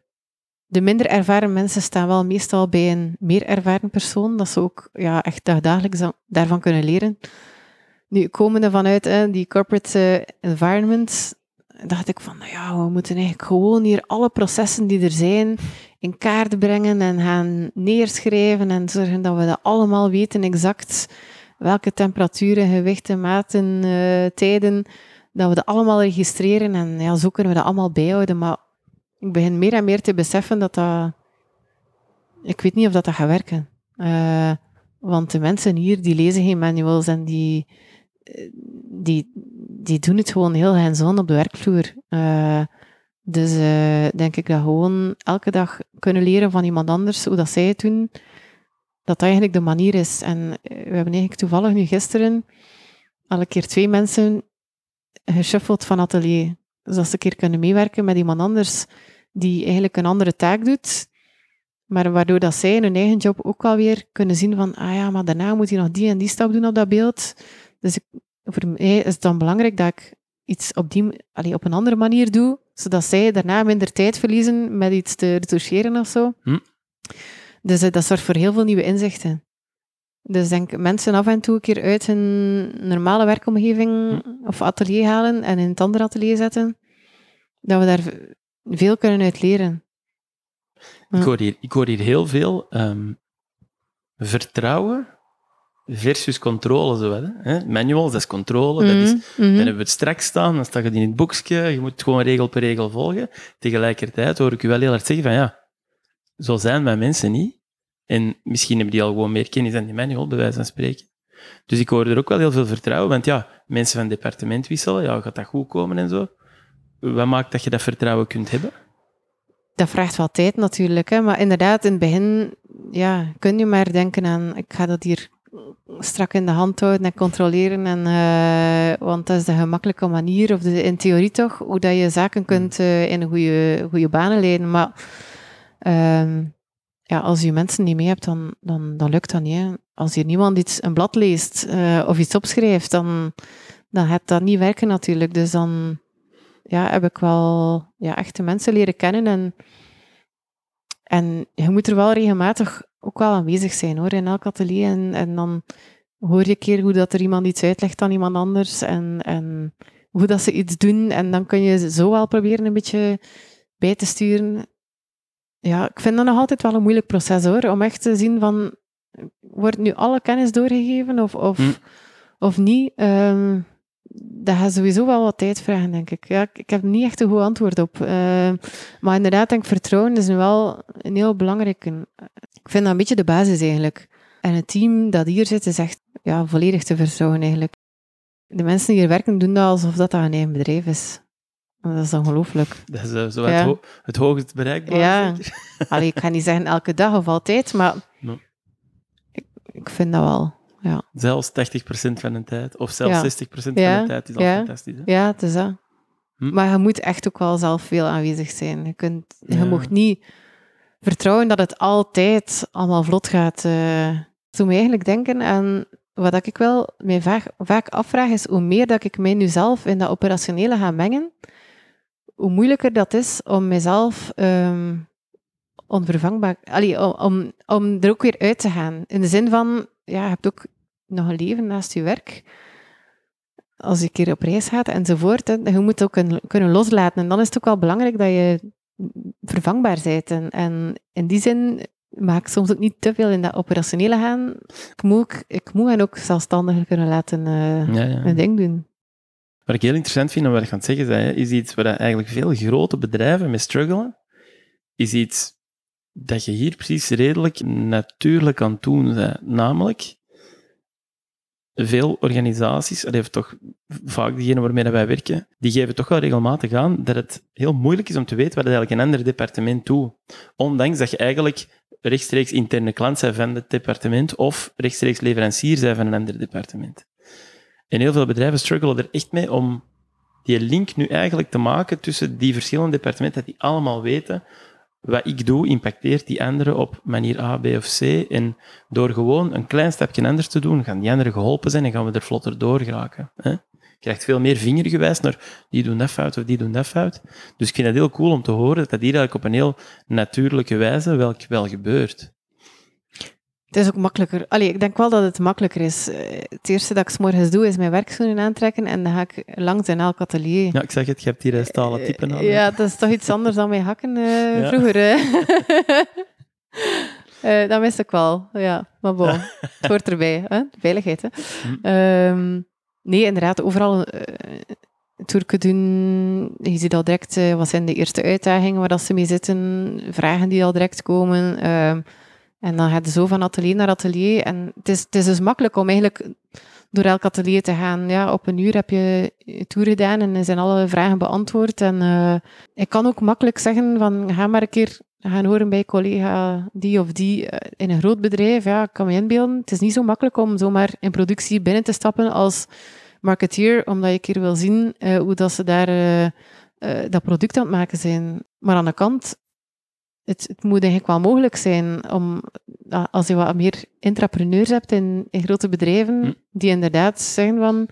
de minder ervaren mensen staan wel meestal bij een meer ervaren persoon, dat ze ook ja, echt dagelijks daarvan kunnen leren. Nu, komende vanuit hè, die corporate uh, environment, dacht ik van, nou ja, we moeten eigenlijk gewoon hier alle processen die er zijn in kaart brengen en gaan neerschrijven en zorgen dat we dat allemaal weten exact welke temperaturen, gewichten, maten, uh, tijden, dat we dat allemaal registreren en ja, zo kunnen we dat allemaal bijhouden. Maar ik begin meer en meer te beseffen dat dat... Ik weet niet of dat, dat gaat werken. Uh, want de mensen hier, die lezen geen manuals en die, die, die doen het gewoon heel hands-on op de werkvloer. Uh, dus denk ik dat gewoon elke dag kunnen leren van iemand anders hoe dat zij het doen, dat dat eigenlijk de manier is. En we hebben eigenlijk toevallig nu gisteren al een keer twee mensen geshuffeld van atelier. Dus dat ze een keer kunnen meewerken met iemand anders die eigenlijk een andere taak doet, maar waardoor dat zij in hun eigen job ook alweer kunnen zien van, ah ja, maar daarna moet je nog die en die stap doen op dat beeld. Dus ik, voor mij is het dan belangrijk dat ik iets op, die, allee, op een andere manier doe, zodat zij daarna minder tijd verliezen met iets te retoucheren of zo. Hm. Dus uh, dat zorgt voor heel veel nieuwe inzichten. Dus denk mensen af en toe een keer uit hun normale werkomgeving hm. of atelier halen en in het andere atelier zetten, dat we daar veel kunnen uit leren. Ik, hoor hier, ik hoor hier heel veel um, vertrouwen versus controle. Zo, hè? Manuals, dat is controle. dat is, mhm, mhm. Dan hebben we het straks staan, dan staat het in het boekje. Je moet gewoon regel per regel volgen. Tegelijkertijd hoor ik u wel heel hard zeggen van ja, zo zijn mijn mensen niet. En misschien hebben die al gewoon meer kennis dan die manual, bij wijze van spreken. Dus ik hoor er ook wel heel veel vertrouwen, want ja, mensen van het departement wisselen, ja, gaat dat goed komen en zo? Wat maakt dat je dat vertrouwen kunt hebben? Dat vraagt wel tijd natuurlijk, hè? maar inderdaad, in het begin ja, kun je maar denken aan, ik ga dat hier strak in de hand houden en controleren. En, uh, want dat is de gemakkelijke manier, of de, in theorie toch, hoe dat je zaken kunt uh, in een goede, goede banen leiden. Maar uh, ja, als je mensen niet mee hebt, dan, dan, dan lukt dat niet. Hè. Als je niemand iets, een blad leest eh, of iets opschrijft, dan, dan gaat dat niet werken natuurlijk. Dus dan ja, heb ik wel ja, echte mensen leren kennen. En, en je moet er wel regelmatig ook wel aanwezig zijn hoor, in elk atelier. En, en dan hoor je een keer hoe dat er iemand iets uitlegt aan iemand anders en, en hoe dat ze iets doen. En dan kun je zo wel proberen een beetje bij te sturen. Ja, ik vind dat nog altijd wel een moeilijk proces hoor, om echt te zien van, wordt nu alle kennis doorgegeven of, of, hm. of niet? Um, dat gaat sowieso wel wat tijd vragen, denk ik. Ja, ik, heb niet echt een goed antwoord op. Uh, maar inderdaad, denk ik, vertrouwen is nu wel een heel belangrijke. Ik vind dat een beetje de basis eigenlijk. En het team dat hier zit, is echt ja, volledig te vertrouwen eigenlijk. De mensen die hier werken, doen dat alsof dat, een eigen bedrijf is. Dat is ongelooflijk. Dat is uh, zo het, ho het hoogst bereikbaar. Ja. Allee, ik ga niet zeggen elke dag of altijd, maar no. ik, ik vind dat wel. Ja. Zelfs 80% van de tijd, of zelfs 60% van de tijd is al fantastisch. Hè? Ja, het is dat. Hm? Maar je moet echt ook wel zelf veel aanwezig zijn. Je, kunt, je mocht niet vertrouwen dat het altijd allemaal vlot gaat. Uh, doet me eigenlijk denken aan wat ik wel mij vaak, vaak afvraag, is hoe meer dat ik mij nu zelf in dat operationele ga mengen, hoe moeilijker dat is om mezelf um, onvervangbaar. Allee, om, om, om er ook weer uit te gaan. In de zin van, ja, je hebt ook nog een leven naast je werk. Als je een keer op reis gaat enzovoort. Hè, je moet ook kunnen, kunnen loslaten. En dan is het ook wel belangrijk dat je vervangbaar bent. En, en in die zin maak soms ook niet te veel in dat operationele gaan. Ik moet, ook, ik moet hen ook zelfstandiger kunnen laten uh, Ja, ja. een ding doen. Wat ik heel interessant vind en wat ik aan het zeggen zei, is iets waar eigenlijk veel grote bedrijven mee struggelen, is iets dat je hier precies redelijk natuurlijk aan het doen bent. Namelijk, veel organisaties, dat heeft toch vaak diegenen waarmee wij werken, die geven toch wel regelmatig aan dat het heel moeilijk is om te weten wat eigenlijk een ander departement doet. Ondanks dat je eigenlijk rechtstreeks interne klant bent van het departement of rechtstreeks leverancier bent van een ander departement. En heel veel bedrijven struggelen er echt mee om die link nu eigenlijk te maken tussen die verschillende departementen, dat die allemaal weten wat ik doe, impacteert die anderen op manier A, B of C. En door gewoon een klein stapje anders te doen, gaan die anderen geholpen zijn en gaan we er vlotter door geraken. Hè? Je krijgt veel meer vingergewijs naar die doen dat fout of die doen dat fout. Dus ik vind het heel cool om te horen dat dat hier eigenlijk op een heel natuurlijke wijze wel, wel gebeurt. Het is ook makkelijker. Allee, ik denk wel dat het makkelijker is. Eh, Het eerste dat ik 's morgens doe, is mijn werkschoenen aantrekken en dan ga ik langs in elk atelier. Ja, ik zeg het, je hebt hier eh, stalen typen aan. Ja, dat is toch iets anders dan mijn hakken eh, [LAUGHS] Ja. vroeger. [LAUGHS] Eh, dat mis ik wel, ja. Maar bon, [LAUGHS] het hoort erbij. Hè? Veiligheid, hè. Hm. Ehm, nee, inderdaad, overal uh, doen. Je ziet al direct, eh, wat zijn de eerste uitdagingen waar dat ze mee zitten, vragen die al direct komen. Ehm, en dan gaat je zo van atelier naar atelier. En het is, het is dus makkelijk om eigenlijk door elk atelier te gaan. Ja, op een uur heb je je tour gedaan en zijn alle vragen beantwoord. En eh, ik kan ook makkelijk zeggen van, ga maar een keer gaan horen bij collega die of die eh, in een groot bedrijf. Ja, ik kan me inbeelden. Het is niet zo makkelijk om zomaar in productie binnen te stappen als marketeer, omdat je een keer wil zien eh, hoe dat ze daar dat product aan het maken zijn. Maar aan de kant, het, het moet eigenlijk wel mogelijk zijn om, als je wat meer intrapreneurs hebt in, in grote bedrijven, Hm. die inderdaad zeggen van,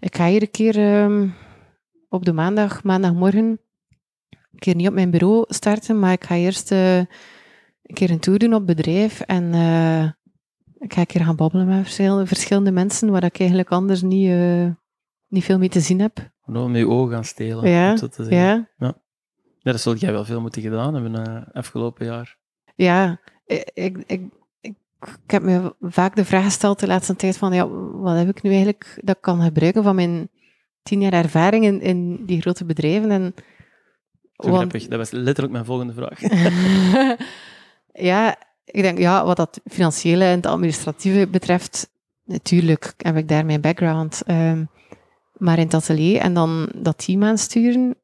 ik ga hier een keer ehm, op de maandag, maandagmorgen, een keer niet op mijn bureau starten, maar ik ga eerst eh, een keer een tour doen op bedrijf en eh, ik ga een keer gaan babbelen met verschillende, verschillende mensen waar ik eigenlijk anders niet, eh, niet veel mee te zien heb. Gewoon met je ogen gaan stelen. Ja, om zo te zeggen. Ja, Ja, dat zul jij wel veel moeten gedaan hebben uh, afgelopen jaar. ja. Ik, ik, ik, ik, heb me vaak de vraag gesteld de laatste tijd van, ja, wat heb ik nu eigenlijk dat ik kan gebruiken van mijn tien jaar ervaring in, in die grote bedrijven en Want- grappig. Dat was letterlijk mijn volgende vraag. [LAUGHS] ja, ik denk, ja, wat dat financiële en het administratieve betreft, natuurlijk heb ik daar mijn background. ehm, maar in het atelier en dan dat team aansturen,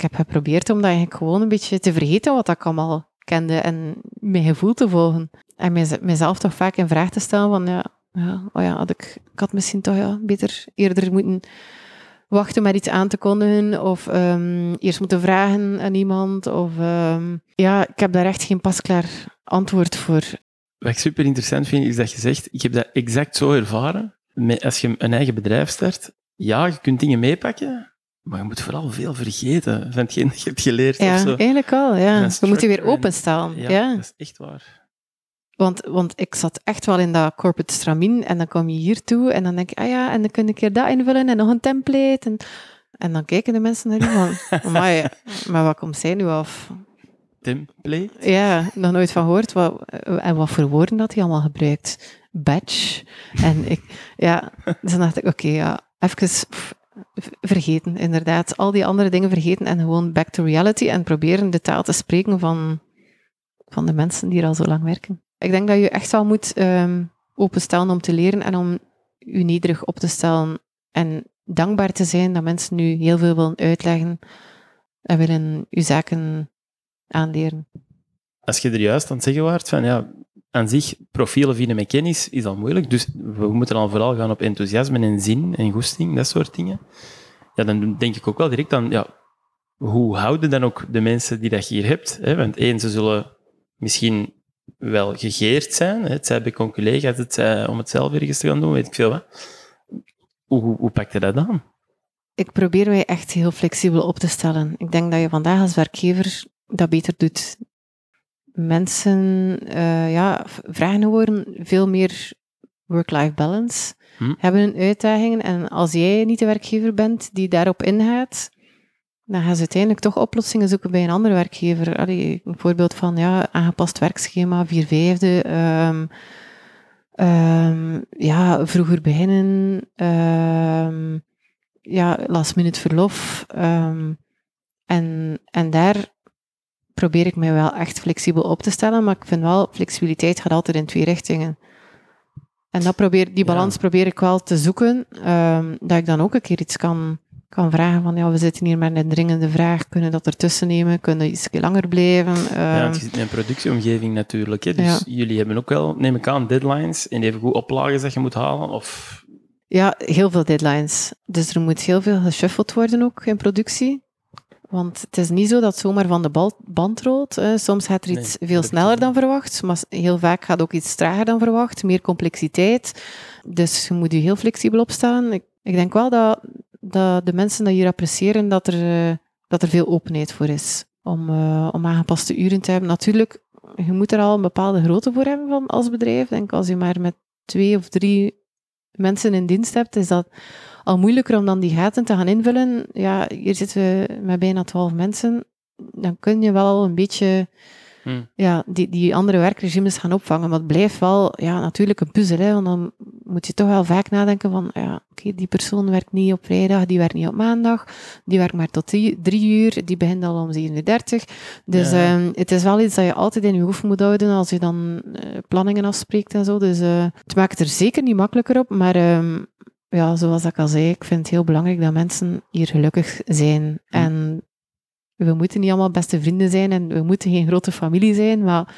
heb geprobeerd om dat eigenlijk gewoon een beetje te vergeten wat ik allemaal kende en mijn gevoel te volgen. En mijzelf toch vaak in vraag te stellen van, ja, ja, oh ja had ik, ik had misschien toch ja, beter eerder moeten wachten met iets aan te kondigen of ehm, eerst moeten vragen aan iemand. Of, ehm, ja, ik heb daar echt geen pasklaar antwoord voor. Wat ik super interessant vind, is dat je zegt, ik heb dat exact zo ervaren. Als je een eigen bedrijf start, ja, je kunt dingen meepakken, maar je moet vooral veel vergeten van hetgeen dat je hebt geleerd Ja, of zo. eigenlijk wel. Ja. We moeten weer openstellen. Ja, Ja, dat is echt waar. Want, want ik zat echt wel in dat corporate stramien en dan kom je hier toe en dan denk je, ah ja, en dan kun je een keer dat invullen en nog een template. En, en dan kijken de mensen naar je van, [LAUGHS] maar wat komt zij nu af? Template? Ja, nog nooit van gehoord. Wat, en wat voor woorden dat hij allemaal gebruikt. Batch. En ik, ja, dus dan dacht ik, oké, ja, even pff, vergeten, inderdaad. Al die andere dingen vergeten en gewoon back to reality en proberen de taal te spreken van, van de mensen die er al zo lang werken. Ik denk dat je echt wel moet ehm, openstellen om te leren en om je nederig op te stellen en dankbaar te zijn dat mensen nu heel veel willen uitleggen en willen je zaken aanleren. Als je er juist aan het zeggen waart van, ja, aan zich, profielen vinden met kennis is al moeilijk, dus we moeten dan vooral gaan op enthousiasme en zin en goesting, dat soort dingen. Ja, dan denk ik ook wel direct aan, ja, hoe houden dan ook de mensen die dat je hier hebt? Hè? Want één, ze zullen misschien wel gegeerd zijn, hè? het zij bij collega's, het om het zelf ergens te gaan doen, weet ik veel wat. Hoe, hoe, hoe pak je dat aan? ik probeer mij echt heel flexibel op te stellen. Ik denk dat je vandaag als werkgever dat beter doet mensen eh, ja, vragen worden veel meer work-life balance, Hm. hebben hun uitdagingen. En als jij niet de werkgever bent die daarop ingaat, dan gaan ze uiteindelijk toch oplossingen zoeken bij een andere werkgever. Allee, een voorbeeld van ja, aangepast werkschema, vier vijfde, ehm, ehm, ja, vroeger beginnen, ehm, ja, last minute verlof. en, en daar probeer ik mij wel echt flexibel op te stellen, maar ik vind wel, flexibiliteit gaat altijd in twee richtingen. En dat probeer, die balans Ja. probeer ik wel te zoeken, ehm, dat ik dan ook een keer iets kan, kan vragen van, ja, we zitten hier met een dringende vraag, kunnen we dat ertussen nemen, kunnen we iets langer blijven? Ja, Ehm, zit in een productieomgeving natuurlijk. Hè? Dus Ja. jullie hebben ook wel, neem ik aan, deadlines en even goed oplages dat je moet halen. Of... Ja, heel veel deadlines. Dus er moet heel veel geshuffeld worden ook in productie. Want het is niet zo dat zomaar van de bal- band rolt. Soms gaat er iets veel sneller dan verwacht, maar heel vaak gaat ook iets trager dan verwacht. Meer complexiteit. Dus je moet je heel flexibel opstellen. Ik, ik denk wel dat, dat de mensen dat hier appreciëren, dat er, eh, dat er veel openheid voor is. Om, eh, om aangepaste uren te hebben. Natuurlijk, je moet er al een bepaalde grootte voor hebben van, als bedrijf. Ik denk als je maar met twee of drie mensen in dienst hebt, is dat al moeilijker om dan die gaten te gaan invullen. Ja, hier zitten we met bijna twaalf mensen. Dan kun je wel een beetje Hm. ja, die, die andere werkregimes gaan opvangen. Maar het blijft wel ja, natuurlijk een puzzel. Hè, want dan moet je toch wel vaak nadenken van, ja, oké, die persoon werkt niet op vrijdag, die werkt niet op maandag, die werkt maar tot drie, drie uur, die begint al om 37. Dus Ja. ehm, het is wel iets dat je altijd in je hoofd moet houden als je dan eh, planningen afspreekt en zo. Dus eh, het maakt het er zeker niet makkelijker op, maar ehm, ja, zoals ik al zei, ik vind het heel belangrijk dat mensen hier gelukkig zijn. En we moeten niet allemaal beste vrienden zijn en we moeten geen grote familie zijn, maar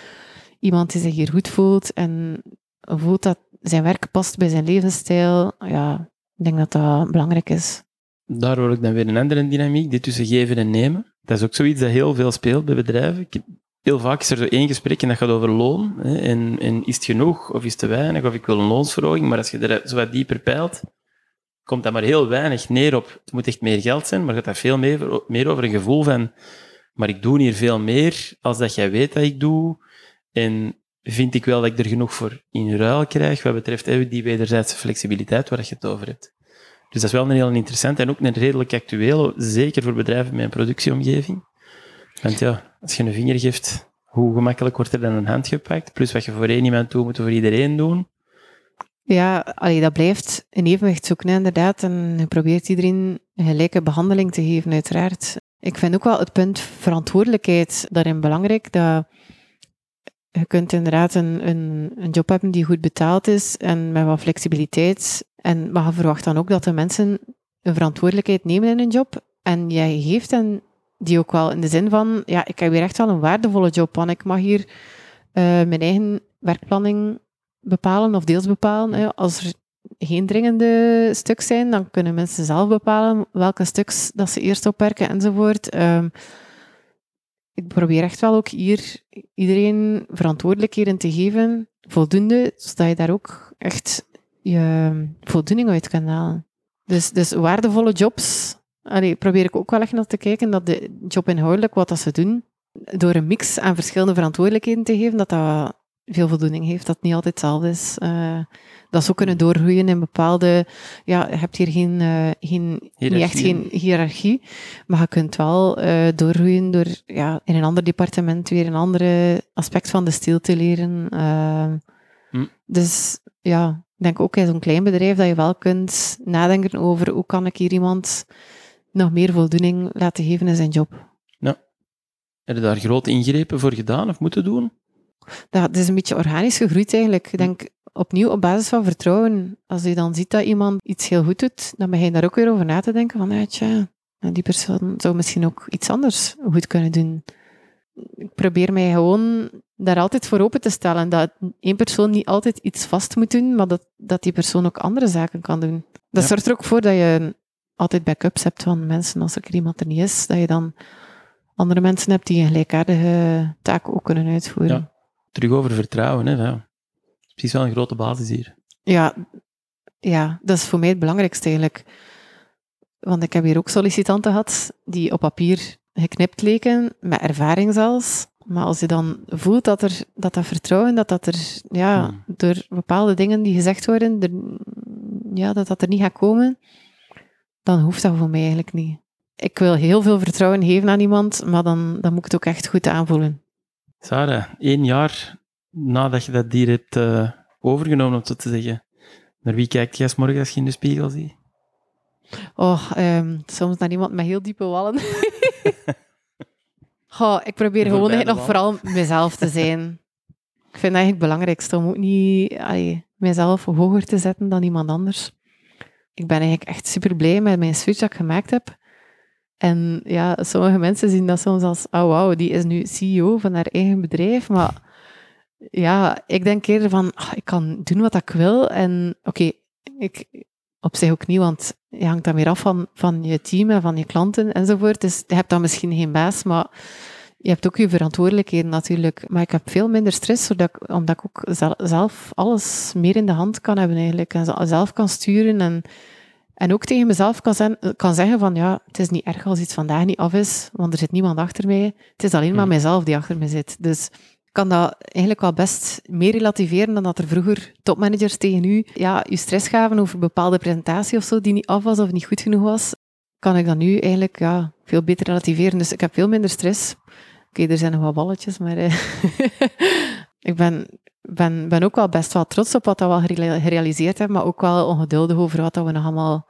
iemand die zich hier goed voelt en voelt dat zijn werk past bij zijn levensstijl, ja, ik denk dat dat belangrijk is. Daar hoor ik dan weer een andere dynamiek, die tussen geven en nemen. Dat is ook zoiets dat heel veel speelt bij bedrijven. Heel vaak is er zo één gesprek en dat gaat over loon. Hè, en, en is het genoeg of is het te weinig of ik wil een loonsverhoging. Maar als je er zo wat dieper peilt, komt dat maar heel weinig neer op. Het moet echt meer geld zijn, maar gaat dat veel meer, meer over een gevoel van maar ik doe hier veel meer als dat jij weet dat ik doe. En vind ik wel dat ik er genoeg voor in ruil krijg, wat betreft die wederzijdse flexibiliteit waar je het over hebt. Dus dat is wel een heel interessante en ook een redelijk actuele, zeker voor bedrijven met een productieomgeving. Want ja, als je een vinger geeft, hoe gemakkelijk wordt er dan een hand gepakt? Plus wat je voor één iemand doet, moet je voor iedereen doen. Ja, dat blijft een evenwicht zoeken, inderdaad. En je probeert iedereen een gelijke behandeling te geven, uiteraard. Ik vind ook wel het punt verantwoordelijkheid daarin belangrijk. Dat je kunt inderdaad een, een, een job hebben die goed betaald is en met wat flexibiliteit. En, maar je verwacht dan ook dat de mensen een verantwoordelijkheid nemen in een job. En jij geeft hen die ook wel in de zin van, ja, ik heb hier echt wel een waardevolle job, want ik mag hier eh, mijn eigen werkplanning bepalen of deels bepalen. Als er geen dringende stuks zijn, dan kunnen mensen zelf bepalen welke stuks dat ze eerst opwerken enzovoort. Ehm, ik probeer echt wel ook hier iedereen verantwoordelijkheden te geven, voldoende, zodat je daar ook echt je voldoening uit kan halen. Dus, dus waardevolle jobs, allee, probeer ik ook wel echt naar te kijken dat de job inhoudelijk, wat dat ze doen, door een mix aan verschillende verantwoordelijkheden te geven, dat dat veel voldoening heeft, dat niet altijd hetzelfde is. Eh, dat ze ook kunnen doorgroeien in bepaalde... Ja, je hebt hier geen, eh, geen, niet echt geen hiërarchie, maar je kunt wel eh, doorgroeien door ja, in een ander departement weer een andere aspect van de stil te leren. Eh, Hm. Dus ja, ik denk ook in zo'n klein bedrijf dat je wel kunt nadenken over hoe kan ik hier iemand nog meer voldoening laten geven in zijn job. Heb je daar grote ingrepen voor gedaan of moeten doen? Dat, het is een beetje organisch gegroeid eigenlijk. Ik denk opnieuw op basis van vertrouwen. Als je dan ziet dat iemand iets heel goed doet, dan begin je daar ook weer over na te denken van, ja, tja, die persoon zou misschien ook iets anders goed kunnen doen. Ik probeer mij gewoon daar altijd voor open te stellen. Dat één persoon niet altijd iets vast moet doen, maar dat, dat die persoon ook andere zaken kan doen. Dat Ja. zorgt er ook voor dat je altijd backups hebt van mensen als er iemand er niet is. Dat je dan andere mensen hebt die een gelijkaardige taak ook kunnen uitvoeren. Ja. Terug over vertrouwen, hè. Ja. Precies wel een grote basis hier. Ja, ja, dat is voor mij het belangrijkste eigenlijk. Want ik heb hier ook sollicitanten gehad die op papier geknipt leken, met ervaring zelfs. Maar als je dan voelt dat er, dat, dat vertrouwen, dat dat er, ja, Hmm. door bepaalde dingen die gezegd worden, er, ja, dat dat er niet gaat komen, dan hoeft dat voor mij eigenlijk niet. Ik wil heel veel vertrouwen geven aan iemand, maar dan, dan moet ik het ook echt goed aanvoelen. Sarah, één jaar nadat je dat dier hebt eh, overgenomen, om zo te zeggen. Naar wie kijkt jij 's morgens als je in de spiegel ziet? Oh, ehm, soms naar iemand met heel diepe wallen. [LAUGHS] Goh, ik probeer gewoon nog vooral mezelf te zijn. Ik vind dat eigenlijk het belangrijkste om ook niet allee, mezelf hoger te zetten dan iemand anders. Ik ben eigenlijk echt super blij met mijn switch dat ik gemaakt heb. En ja, sommige mensen zien dat soms als, oh wauw, die is nu CEO van haar eigen bedrijf. Maar ja, ik denk eerder van, ah, ik kan doen wat ik wil. En oké, ik op zich ook niet, want je hangt dan weer af van, van je team en van je klanten enzovoort. Dus je hebt dan misschien geen baas, maar je hebt ook je verantwoordelijkheden natuurlijk. Maar ik heb veel minder stress, omdat ik ook zel- zelf alles meer in de hand kan hebben eigenlijk. En ze- zelf kan sturen en, en ook tegen mezelf kan, zijn, kan zeggen van ja, het is niet erg als iets vandaag niet af is, want er zit niemand achter mij. Het is alleen maar Hmm. mijzelf die achter me zit. Dus ik kan dat eigenlijk wel best meer relativeren dan dat er vroeger topmanagers tegen u ja, u stress gaven over een bepaalde presentatie of zo die niet af was of niet goed genoeg was. Kan ik dat nu eigenlijk ja, veel beter relativeren. Dus ik heb veel minder stress. Oké, er zijn nog wat balletjes, maar eh, [LAUGHS] ik ben, ben, ben ook wel best wel trots op wat we al gere- gerealiseerd hebben, maar ook wel ongeduldig over wat we nog allemaal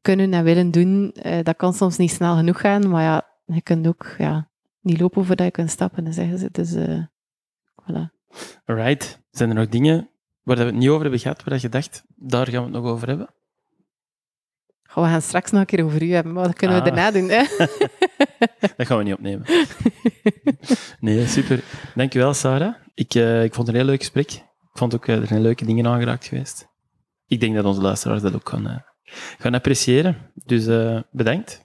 kunnen en willen doen. Eh, dat kan soms niet snel genoeg gaan, maar ja, je kunt ook ja, niet lopen voordat je kunt stappen, zeggen ze. Dus eh, voilà. Alright. Zijn er nog dingen waar we het niet over hebben gehad, waar je dacht, daar gaan we het nog over hebben? Goh, we gaan straks nog een keer over u hebben, maar dat kunnen we Ah. daarna doen. Hè? [LAUGHS] Dat gaan we niet opnemen. [LAUGHS] Nee, super. Dankjewel, Sarah. Ik, eh, ik vond het een heel leuk gesprek. Ik vond ook, eh, er zijn leuke dingen aangeraakt geweest. Ik denk dat onze luisteraars dat ook gaan, eh, gaan appreciëren. Dus bedankt.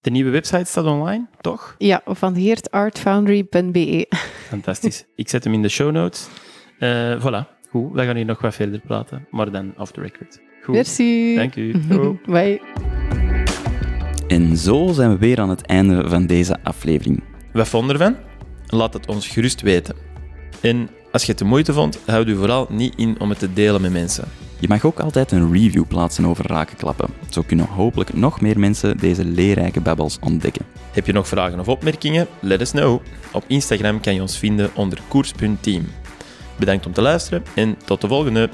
De nieuwe website staat online, toch? Ja, van heertartfoundry.be. [LAUGHS] Fantastisch. Ik zet hem in de show notes. Voilà. Goed, wij gaan hier nog wat verder praten, maar dan off the record. Goed. Merci. Dank u. [LAUGHS] Bye. En zo zijn we weer aan het einde van deze aflevering. Wat vond je ervan? Laat het ons gerust weten. En als je het de moeite vond, houd u vooral niet in om het te delen met mensen. Je mag ook altijd een review plaatsen over rakenklappen. Zo kunnen hopelijk nog meer mensen deze leerrijke babbels ontdekken. Heb je nog vragen of opmerkingen? Let us know. Op Instagram kan je ons vinden onder koers.team. Bedankt om te luisteren en tot de volgende.